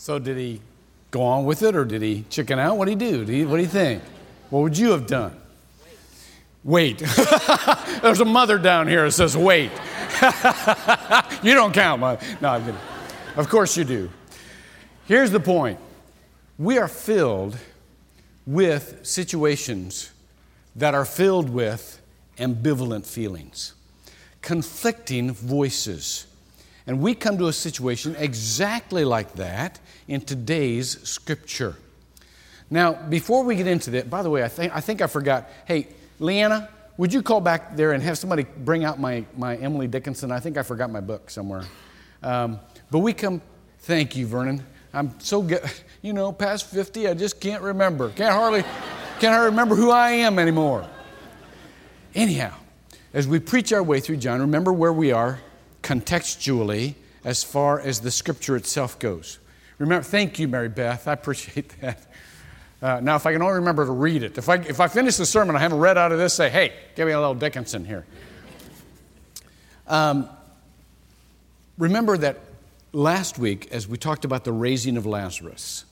So did he go on with it or did he chicken out? What did he do? Did he, what do you think? What would you have done? Wait. There's a mother down here that says wait. you don't count, mother. No, I'm kidding. Of course you do. Here's the point we are filled with situations that are filled with ambivalent feelings, conflicting voices. And we come to a situation exactly like that in today's scripture. Now, before we get into that, by the way, I think I, think I forgot. Hey, Leanna, would you call back there and have somebody bring out my, my Emily Dickinson? I think I forgot my book somewhere. Um, but we come, thank you, Vernon. I'm so good, you know, past 50, I just can't remember. Can't hardly, can't hardly remember who I am anymore. Anyhow, as we preach our way through John, remember where we are contextually as far as the scripture itself goes. Remember, thank you, Mary Beth. I appreciate that. Uh, now, if I can only remember to read it, if I, if I finish the sermon, I haven't read out of this, say, hey, give me a little Dickinson here. Um, remember that last week, as we talked about the raising of Lazarus,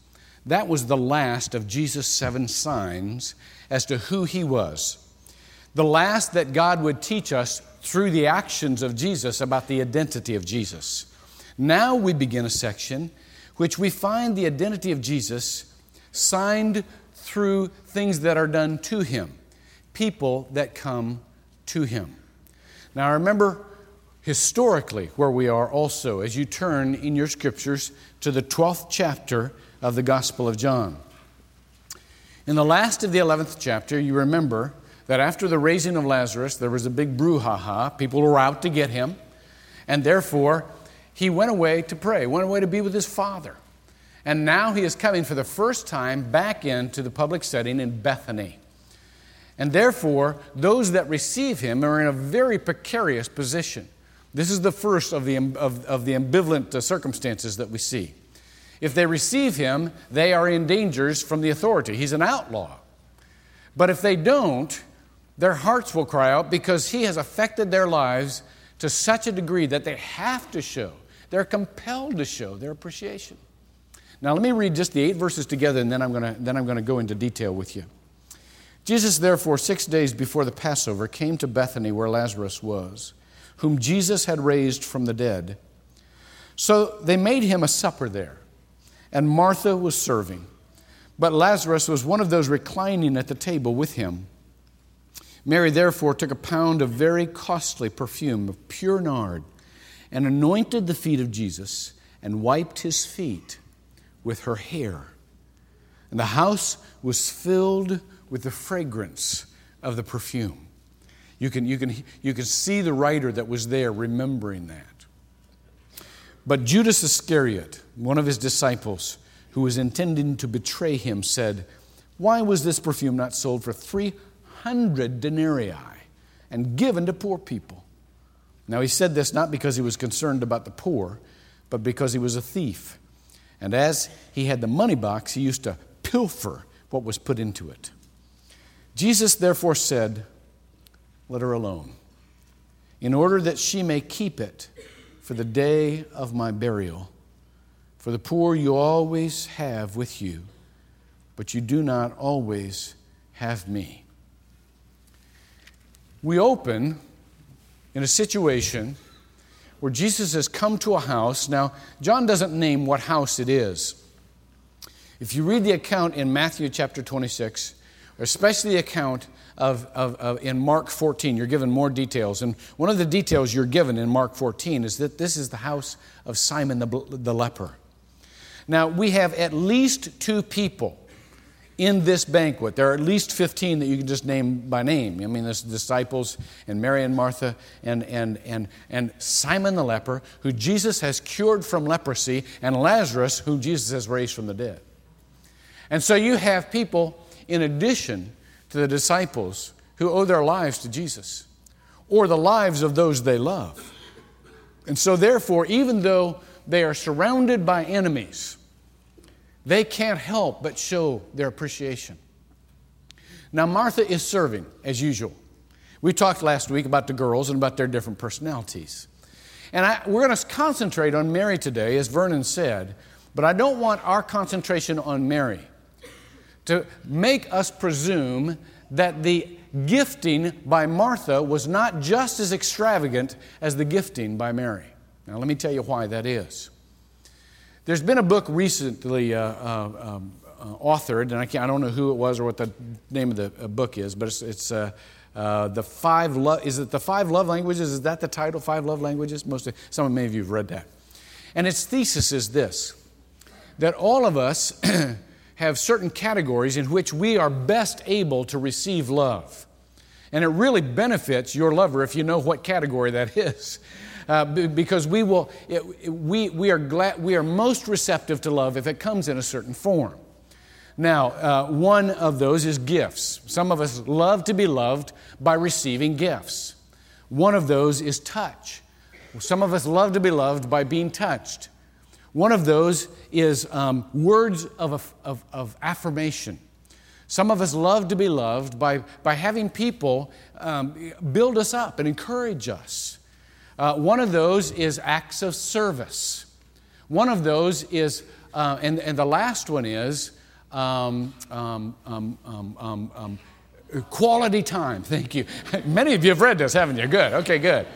that was the last of Jesus' seven signs as to who he was. The last that God would teach us through the actions of Jesus about the identity of Jesus. Now we begin a section which we find the identity of Jesus signed through things that are done to him, people that come to him. Now remember historically where we are also as you turn in your scriptures to the 12th chapter of the Gospel of John. In the last of the 11th chapter, you remember that after the raising of Lazarus, there was a big brouhaha. People were out to get him. And therefore, he went away to pray, went away to be with his father. And now he is coming for the first time back into the public setting in Bethany. And therefore, those that receive him are in a very precarious position. This is the first of the, of, of the ambivalent uh, circumstances that we see. If they receive him, they are in dangers from the authority. He's an outlaw. But if they don't, their hearts will cry out because he has affected their lives to such a degree that they have to show, they're compelled to show their appreciation. Now, let me read just the eight verses together, and then I'm going to, then I'm going to go into detail with you. Jesus, therefore, six days before the Passover, came to Bethany where Lazarus was, whom Jesus had raised from the dead. So they made him a supper there, and Martha was serving. But Lazarus was one of those reclining at the table with him. Mary therefore took a pound of very costly perfume of pure nard and anointed the feet of Jesus and wiped his feet with her hair. And the house was filled with the fragrance of the perfume. You can, you, can, you can see the writer that was there remembering that. But Judas Iscariot, one of his disciples, who was intending to betray him, said, Why was this perfume not sold for 300 denarii and given to poor people? Now, he said this not because he was concerned about the poor, but because he was a thief. And as he had the money box, he used to pilfer what was put into it. Jesus therefore said, Let her alone, in order that she may keep it for the day of my burial. For the poor you always have with you, but you do not always have me. We open in a situation where Jesus has come to a house. Now, John doesn't name what house it is. If you read the account in Matthew chapter 26, especially the account of, of, of, in Mark 14, you're given more details. And one of the details you're given in Mark 14 is that this is the house of Simon the, the leper. Now, we have at least two people in this banquet. There are at least 15 that you can just name by name. I mean, there's disciples and Mary and Martha and, and, and, and Simon the leper, who Jesus has cured from leprosy, and Lazarus, who Jesus has raised from the dead. And so you have people, in addition to the disciples, who owe their lives to Jesus or the lives of those they love. And so, therefore, even though they are surrounded by enemies, they can't help but show their appreciation. Now, Martha is serving as usual. We talked last week about the girls and about their different personalities. And I, we're going to concentrate on Mary today, as Vernon said, But I don't want our concentration on Mary to make us presume that the gifting by Martha was not just as extravagant as the gifting by Mary. Now, let me tell you why that is. There's been a book recently uh, uh, um, uh, authored, and I, I, don't know who it was or what the name of the uh, book is, but it's, it's uh, the five love. Is it the five love languages? Is that the title? Five love languages. Most of, some of many of you have read that, and its thesis is this: that all of us have certain categories in which we are best able to receive love, and it really benefits your lover if you know what category that is. Uh, because we will, it, we, we, are glad, we are most receptive to love if it comes in a certain form. Now, uh, one of those is gifts. Some of us love to be loved by receiving gifts. One of those is touch. Some of us love to be loved by being touched. One of those is um, words of, of, of, affirmation. Some of us love to be loved by, by having people um, build us up and encourage us. Uh, one of those is acts of service. One of those is, uh, and, and the last one is um, um, um, quality time. Thank you. Many of you have read this, haven't you? Good. Okay, good.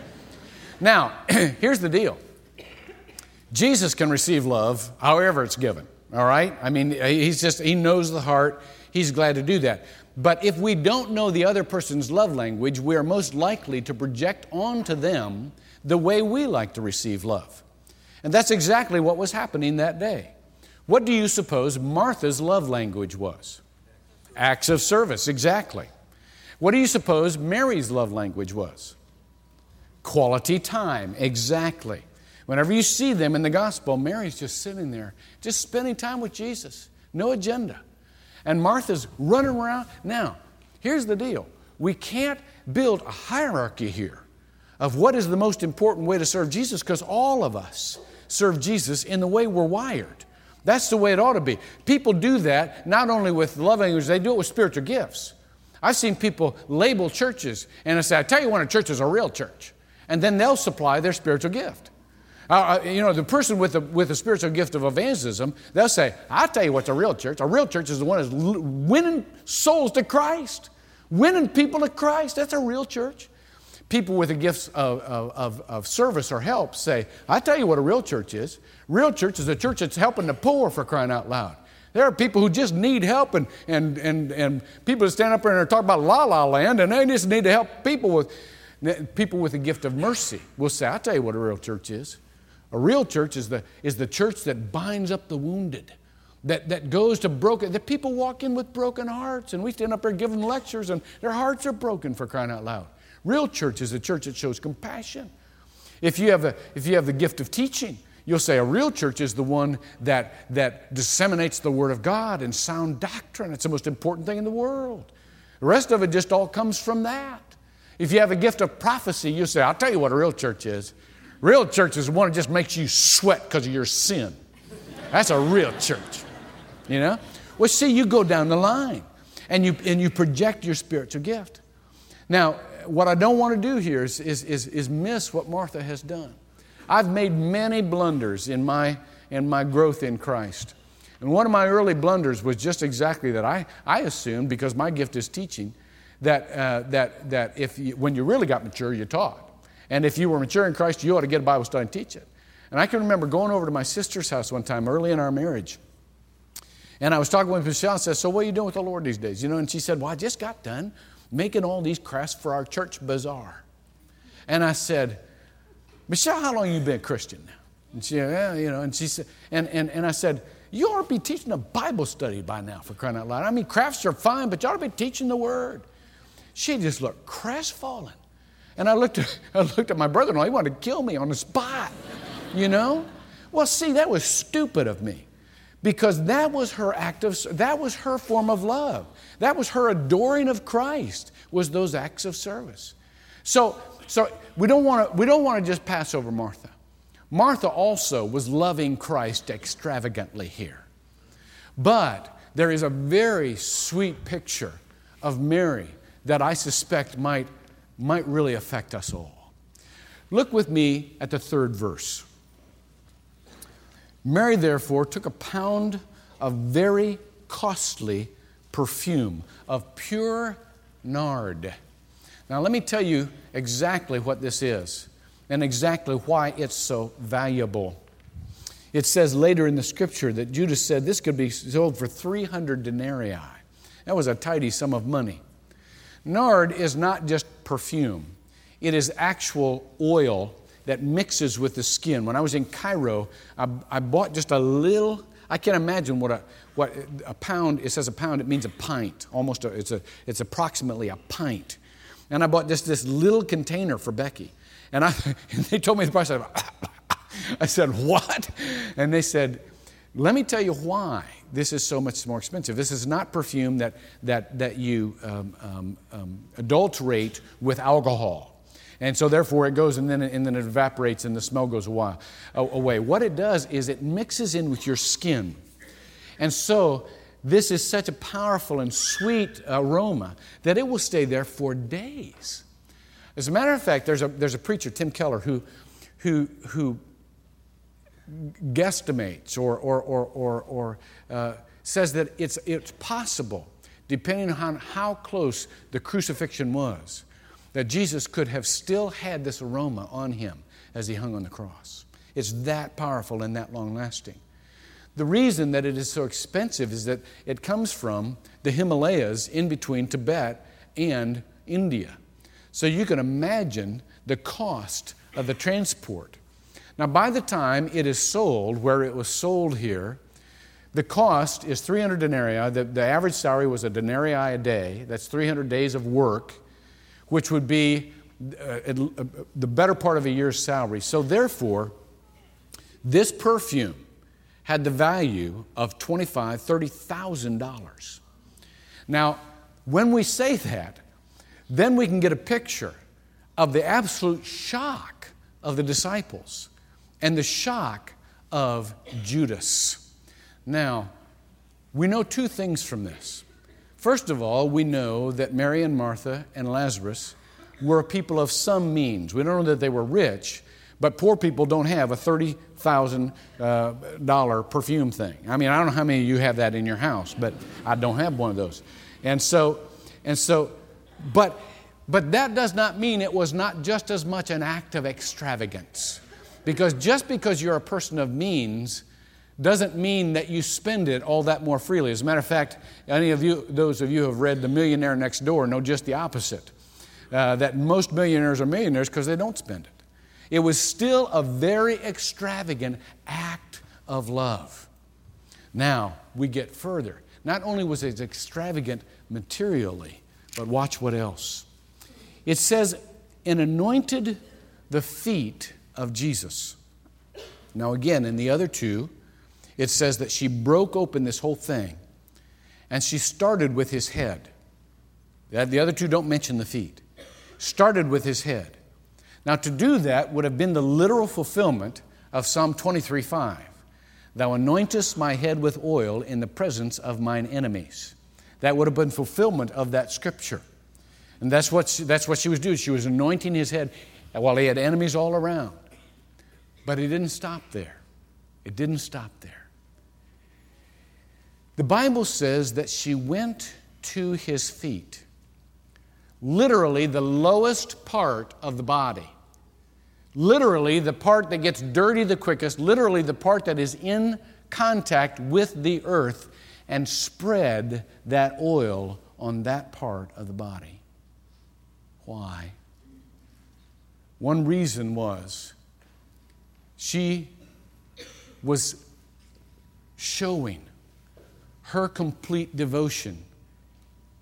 Now, here's the deal Jesus can receive love however it's given, all right? I mean, he's just, he knows the heart. He's glad to do that. But if we don't know the other person's love language, we are most likely to project onto them the way we like to receive love. And that's exactly what was happening that day. What do you suppose Martha's love language was? Acts of service, exactly. What do you suppose Mary's love language was? Quality time, exactly. Whenever you see them in the gospel, Mary's just sitting there, just spending time with Jesus, no agenda. And Martha's running around. Now, here's the deal we can't build a hierarchy here of what is the most important way to serve Jesus because all of us serve Jesus in the way we're wired. That's the way it ought to be. People do that not only with love language, they do it with spiritual gifts. I've seen people label churches and I say, I tell you when a church is a real church. And then they'll supply their spiritual gift. Uh, uh you know, the person with the, with the spiritual gift of evangelism, they'll say, I'll tell you what's a real church. A real church is the one that's winning souls to Christ, winning people to Christ. That's a real church people with the gifts of, of, of, service or help say, I tell you what a real church is. Real church is a church that's helping the poor for crying out loud. There are people who just need help, and, and, and, and people that stand up there and talk about la la land, and they just need to help people with, people with the gift of mercy. We'll say, I'll tell you what a real church is. A real church is the, is the church that binds up the wounded, that, that goes to broken, that people walk in with broken hearts, and we stand up there giving lectures, and their hearts are broken for crying out loud. Real church is a church that shows compassion. If you have, a, if you have the gift of teaching, you'll say a real church is the one that, that disseminates the Word of God and sound doctrine. It's the most important thing in the world. The rest of it just all comes from that. If you have a gift of prophecy, you'll say, I'll tell you what a real church is. Real church is the one that just makes you sweat because of your sin. That's a real church. You know? Well, see, you go down the line and you, and you project your spiritual gift. Now, what I don't want to do here is, is, is, is miss what Martha has done. I've made many blunders in my, in my growth in Christ. And one of my early blunders was just exactly that. I, I assumed, because my gift is teaching, that, uh, that, that if you, when you really got mature, you taught. And if you were mature in Christ, you ought to get a Bible study and teach it. And I can remember going over to my sister's house one time early in our marriage. And I was talking with Michelle and said, So, what are you doing with the Lord these days? You know, and she said, Well, I just got done making all these crafts for our church bazaar. And I said, Michelle, how long have you been a Christian now? And she, yeah, you know, and she said, and, and, and I said, you ought to be teaching a Bible study by now for crying out loud. I mean, crafts are fine, but you ought to be teaching the word. She just looked crestfallen. And I looked at, I looked at my brother-in-law. He wanted to kill me on the spot, you know? Well, see, that was stupid of me because that was her act of, that was her form of love. That was her adoring of Christ, was those acts of service. So, so we don't want to just pass over Martha. Martha also was loving Christ extravagantly here. But there is a very sweet picture of Mary that I suspect might, might really affect us all. Look with me at the third verse. Mary, therefore, took a pound of very costly perfume of pure nard. Now, let me tell you exactly what this is and exactly why it's so valuable. It says later in the scripture that Judas said this could be sold for 300 denarii. That was a tidy sum of money. Nard is not just perfume, it is actual oil that mixes with the skin. When I was in Cairo, I, I bought just a little, I can't imagine what a, what a pound, it says a pound, it means a pint, almost, a, it's, a, it's approximately a pint. And I bought just this little container for Becky. And, I, and they told me the price. I, I said, What? And they said, Let me tell you why this is so much more expensive. This is not perfume that, that, that you um, um, um, adulterate with alcohol. And so, therefore, it goes and then, and then it evaporates and the smell goes away. What it does is it mixes in with your skin. And so, this is such a powerful and sweet aroma that it will stay there for days. As a matter of fact, there's a, there's a preacher, Tim Keller, who, who, who guesstimates or, or, or, or, or uh, says that it's, it's possible, depending on how close the crucifixion was, that Jesus could have still had this aroma on him as he hung on the cross. It's that powerful and that long lasting. The reason that it is so expensive is that it comes from the Himalayas in between Tibet and India. So you can imagine the cost of the transport. Now, by the time it is sold, where it was sold here, the cost is 300 denarii. The, the average salary was a denarii a day. That's 300 days of work, which would be uh, uh, the better part of a year's salary. So, therefore, this perfume had the value of $25,000, $30,000. Now, when we say that, then we can get a picture of the absolute shock of the disciples and the shock of Judas. Now, we know two things from this. First of all, we know that Mary and Martha and Lazarus were people of some means. We don't know that they were rich, but poor people don't have a $30,000 uh, perfume thing. I mean, I don't know how many of you have that in your house, but I don't have one of those. And so, and so, but, but that does not mean it was not just as much an act of extravagance. Because just because you're a person of means doesn't mean that you spend it all that more freely. As a matter of fact, any of you, those of you who have read The Millionaire Next Door know just the opposite. Uh, that most millionaires are millionaires because they don't spend it. It was still a very extravagant act of love. Now, we get further. Not only was it extravagant materially, but watch what else. It says, and anointed the feet of Jesus. Now, again, in the other two, it says that she broke open this whole thing and she started with his head. The other two don't mention the feet. Started with his head. Now, to do that would have been the literal fulfillment of Psalm 23 5. Thou anointest my head with oil in the presence of mine enemies. That would have been fulfillment of that scripture. And that's what she, that's what she was doing. She was anointing his head while he had enemies all around. But it didn't stop there. It didn't stop there. The Bible says that she went to his feet, literally the lowest part of the body. Literally, the part that gets dirty the quickest, literally, the part that is in contact with the earth, and spread that oil on that part of the body. Why? One reason was she was showing her complete devotion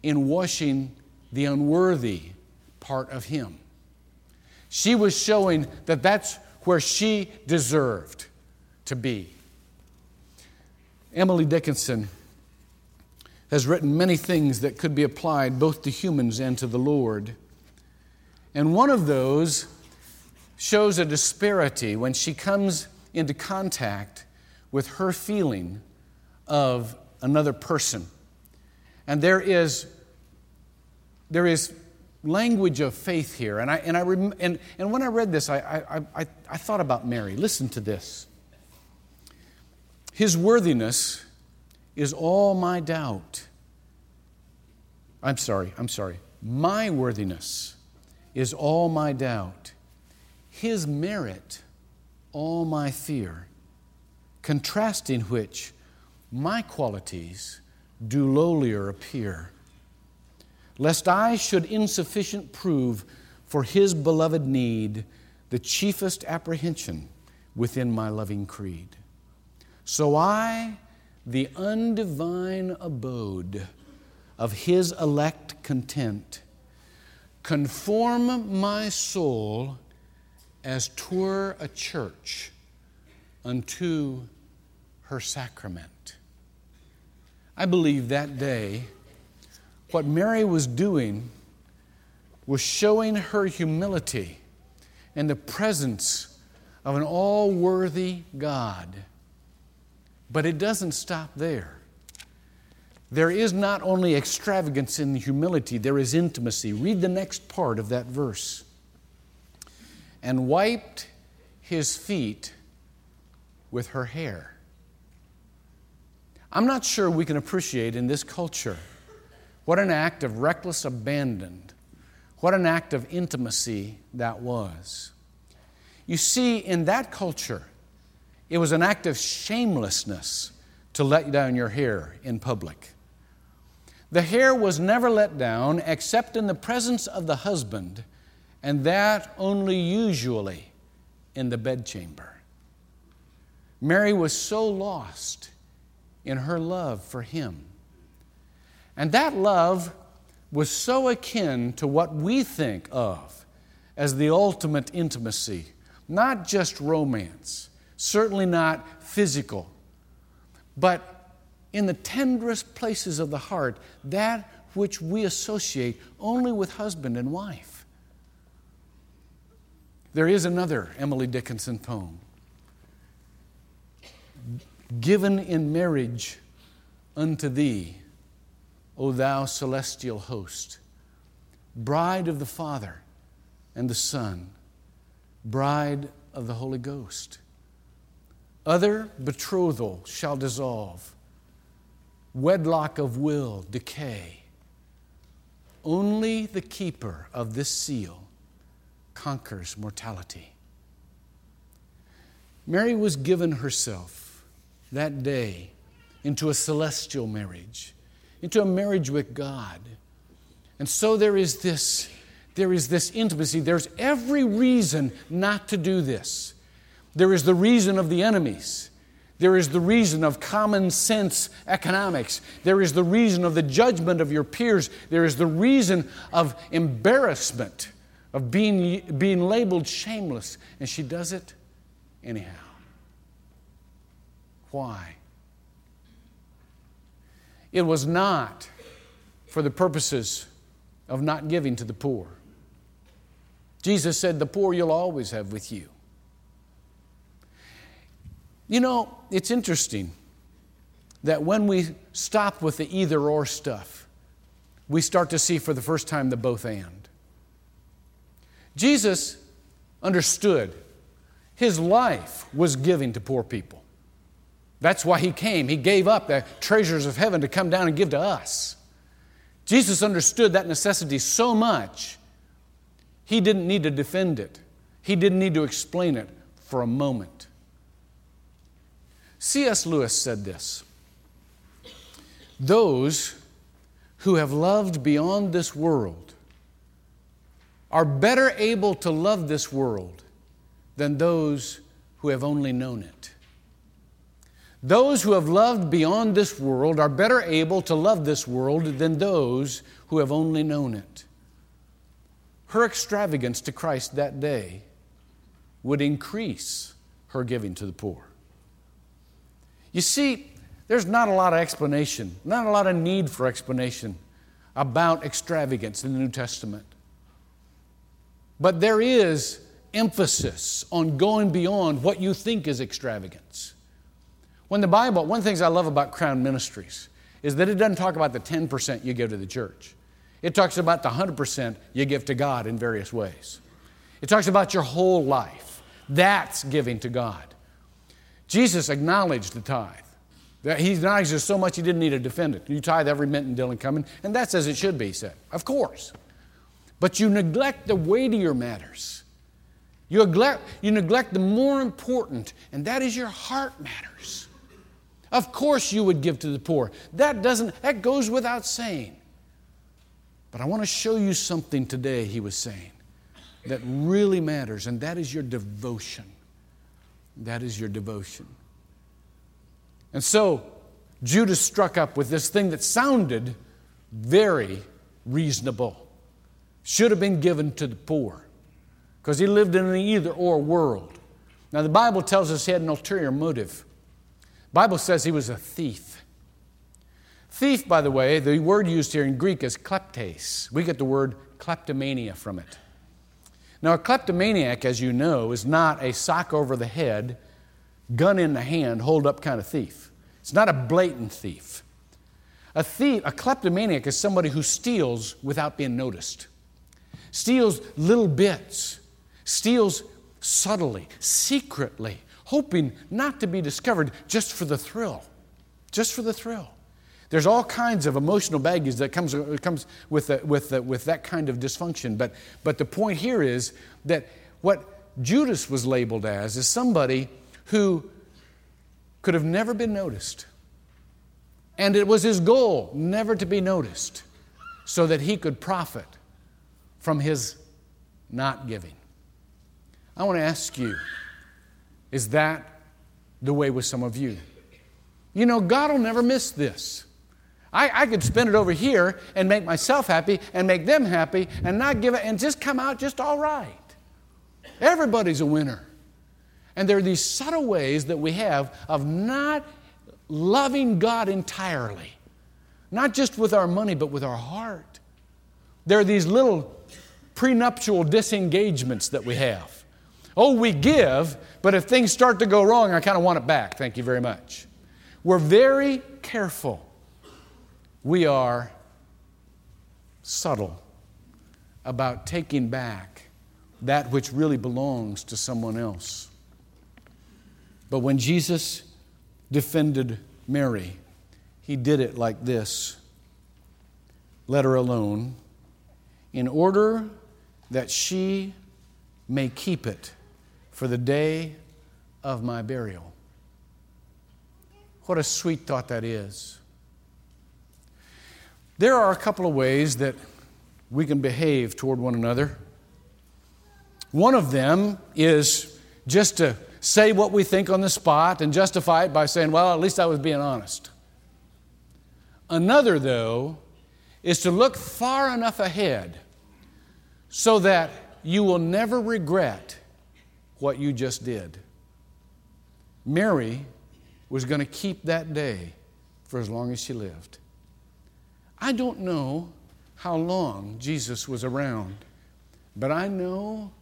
in washing the unworthy part of him. She was showing that that's where she deserved to be. Emily Dickinson has written many things that could be applied both to humans and to the Lord. And one of those shows a disparity when she comes into contact with her feeling of another person. And there is, there is language of faith here. And, I, and, I rem, and, and when I read this, I, I, I, I thought about Mary. Listen to this. His worthiness is all my doubt. I'm sorry, I'm sorry. My worthiness is all my doubt. His merit, all my fear, contrasting which my qualities do lowlier appear. Lest I should insufficient prove for his beloved need the chiefest apprehension within my loving creed. So I, the undivine abode of his elect content, conform my soul as twere a church unto her sacrament. I believe that day what Mary was doing was showing her humility in the presence of an all worthy God. But it doesn't stop there. There is not only extravagance in humility, there is intimacy. Read the next part of that verse. And wiped his feet with her hair. I'm not sure we can appreciate in this culture what an act of reckless abandon, what an act of intimacy that was. You see, in that culture, it was an act of shamelessness to let down your hair in public. The hair was never let down except in the presence of the husband, and that only usually in the bedchamber. Mary was so lost in her love for him. And that love was so akin to what we think of as the ultimate intimacy, not just romance, certainly not physical, but in the tenderest places of the heart, that which we associate only with husband and wife. There is another Emily Dickinson poem given in marriage unto thee, O thou celestial host, bride of the Father and the Son, bride of the Holy Ghost. Other betrothal shall dissolve, wedlock of will decay. Only the keeper of this seal conquers mortality. Mary was given herself that day into a celestial marriage, into a marriage with God. And so there is this, there is this intimacy. There's every reason not to do this. There is the reason of the enemies. There is the reason of common sense economics. There is the reason of the judgment of your peers. There is the reason of embarrassment, of being, being labeled shameless. And she does it anyhow. Why? It was not for the purposes of not giving to the poor. Jesus said, The poor you'll always have with you. You know, it's interesting that when we stop with the either or stuff, we start to see for the first time the both and. Jesus understood his life was giving to poor people. That's why he came. He gave up the treasures of heaven to come down and give to us. Jesus understood that necessity so much, he didn't need to defend it, he didn't need to explain it for a moment. C.S. Lewis said this Those who have loved beyond this world are better able to love this world than those who have only known it. Those who have loved beyond this world are better able to love this world than those who have only known it. Her extravagance to Christ that day would increase her giving to the poor. You see, there's not a lot of explanation, not a lot of need for explanation about extravagance in the New Testament. But there is emphasis on going beyond what you think is extravagance. When the Bible, one of the things I love about Crown Ministries is that it doesn't talk about the 10% you give to the church. It talks about the 100% you give to God in various ways. It talks about your whole life. That's giving to God. Jesus acknowledged the tithe. He acknowledged it so much he didn't need a defendant. You tithe every mint and dill and cummin, and that's as it should be, he said. Of course. But you neglect the weightier matters. You neglect, you neglect the more important, and that is your heart matters. Of course you would give to the poor. That doesn't that goes without saying. But I want to show you something today, he was saying, that really matters, and that is your devotion. That is your devotion. And so Judas struck up with this thing that sounded very reasonable. Should have been given to the poor because he lived in an either or world. Now, the Bible tells us he had an ulterior motive. Bible says he was a thief. Thief, by the way, the word used here in Greek is kleptes. We get the word kleptomania from it. Now, a kleptomaniac, as you know, is not a sock over the head, gun in the hand, hold up kind of thief. It's not a blatant thief. A thief, a kleptomaniac is somebody who steals without being noticed, steals little bits, steals subtly, secretly, hoping not to be discovered just for the thrill, just for the thrill. There's all kinds of emotional baggage that comes, comes with, the, with, the, with that kind of dysfunction. But, but the point here is that what Judas was labeled as is somebody who could have never been noticed. And it was his goal never to be noticed so that he could profit from his not giving. I want to ask you is that the way with some of you? You know, God will never miss this. I, I could spend it over here and make myself happy and make them happy and not give it and just come out just all right. Everybody's a winner. And there are these subtle ways that we have of not loving God entirely, not just with our money, but with our heart. There are these little prenuptial disengagements that we have. Oh, we give, but if things start to go wrong, I kind of want it back. Thank you very much. We're very careful we are subtle about taking back that which really belongs to someone else. But when Jesus defended Mary, he did it like this let her alone, in order that she may keep it for the day of my burial. What a sweet thought that is. There are a couple of ways that we can behave toward one another. One of them is just to say what we think on the spot and justify it by saying, well, at least I was being honest. Another, though, is to look far enough ahead so that you will never regret what you just did. Mary was going to keep that day for as long as she lived. I don't know how long Jesus was around, but I know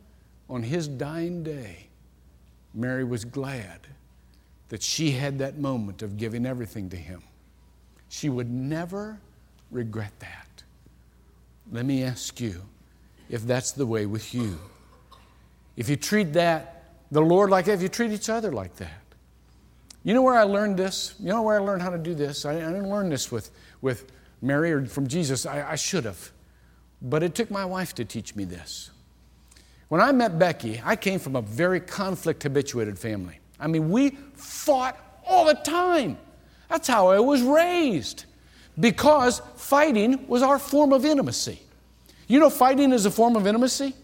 on his dying day, Mary was glad that she had that moment of giving everything to him. She would never regret that. Let me ask you if that's the way with you. If you treat that, the Lord like that, if you treat each other like that. You know where I learned this? You know where I learned how to do this? I, I didn't learn this with, with Mary or from Jesus. I, I should have. But it took my wife to teach me this. When I met Becky, I came from a very conflict habituated family. I mean, we fought all the time. That's how I was raised because fighting was our form of intimacy. You know, fighting is a form of intimacy?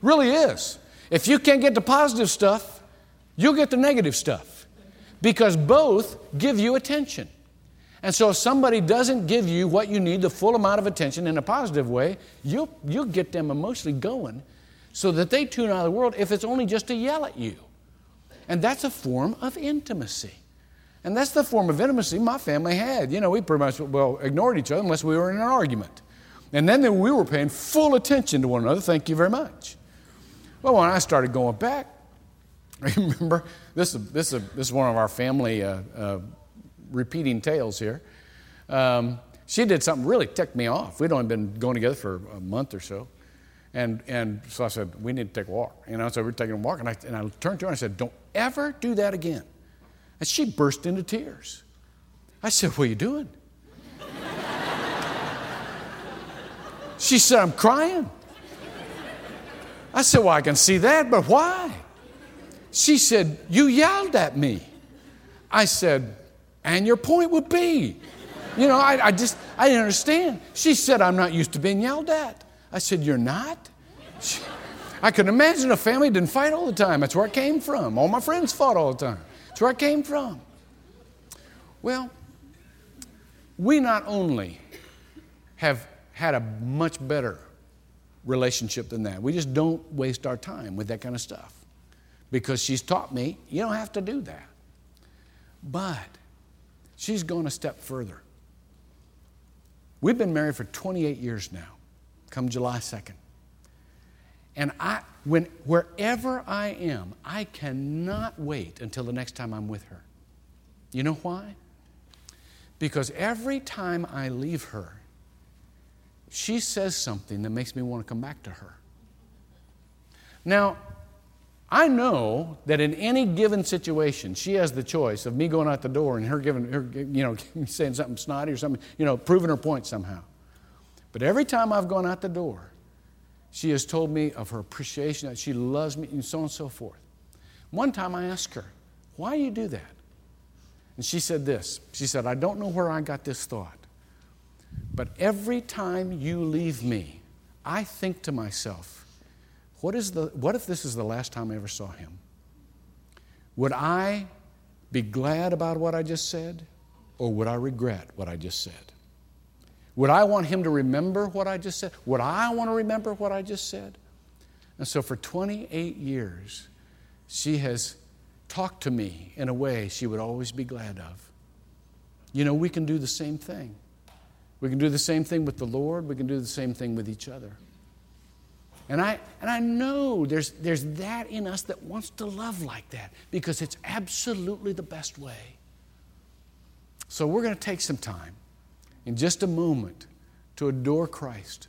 Really is. If you can't get the positive stuff, you'll get the negative stuff because both give you attention. And so if somebody doesn't give you what you need, the full amount of attention in a positive way, you'll, you'll get them emotionally going so that they tune out of the world if it's only just to yell at you. And that's a form of intimacy. And that's the form of intimacy my family had. You know, we pretty much, well, ignored each other unless we were in an argument. And then we were paying full attention to one another. Thank you very much. Well, when I started going back, I remember, this is, this is, this is one of our family uh, uh, repeating tales here. Um, she did something really ticked me off. We'd only been going together for a month or so. And, and so I said, we need to take a walk. You know, so we are taking a walk. And I, and I turned to her and I said, don't ever do that again. And she burst into tears. I said, What are you doing? she said, I'm crying. I said, Well, I can see that, but why? She said, You yelled at me. I said, And your point would be. You know, I, I just, I didn't understand. She said, I'm not used to being yelled at. I said, You're not? She, I could imagine a family didn't fight all the time. That's where I came from. All my friends fought all the time. That's where I came from. Well, we not only have had a much better relationship than that, we just don't waste our time with that kind of stuff because she's taught me you don't have to do that. But she's gone a step further. We've been married for 28 years now, come July 2nd. And I, when, wherever I am, I cannot wait until the next time I'm with her. You know why? Because every time I leave her, she says something that makes me want to come back to her. Now, I know that in any given situation, she has the choice of me going out the door and her giving her, you know, saying something snotty or something, you know, proving her point somehow. But every time I've gone out the door, she has told me of her appreciation, that she loves me, and so on and so forth. One time I asked her, Why do you do that? And she said this She said, I don't know where I got this thought, but every time you leave me, I think to myself, what, is the, what if this is the last time I ever saw him? Would I be glad about what I just said, or would I regret what I just said? Would I want him to remember what I just said? Would I want to remember what I just said? And so for 28 years, she has talked to me in a way she would always be glad of. You know, we can do the same thing. We can do the same thing with the Lord, we can do the same thing with each other. And I, and I know there's, there's that in us that wants to love like that because it's absolutely the best way. So we're going to take some time in just a moment to adore Christ.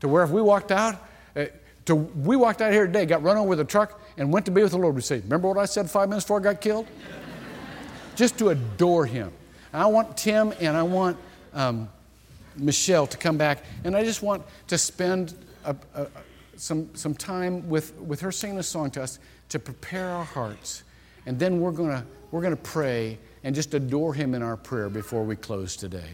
To where if we walked out, uh, to, we walked out here today, got run over with a truck, and went to be with the Lord, we say, Remember what I said five minutes before I got killed? just to adore Him. I want Tim and I want um, Michelle to come back, and I just want to spend a, a, some, some time with, with her singing a song to us to prepare our hearts. And then we're going we're going to pray and just adore Him in our prayer before we close today.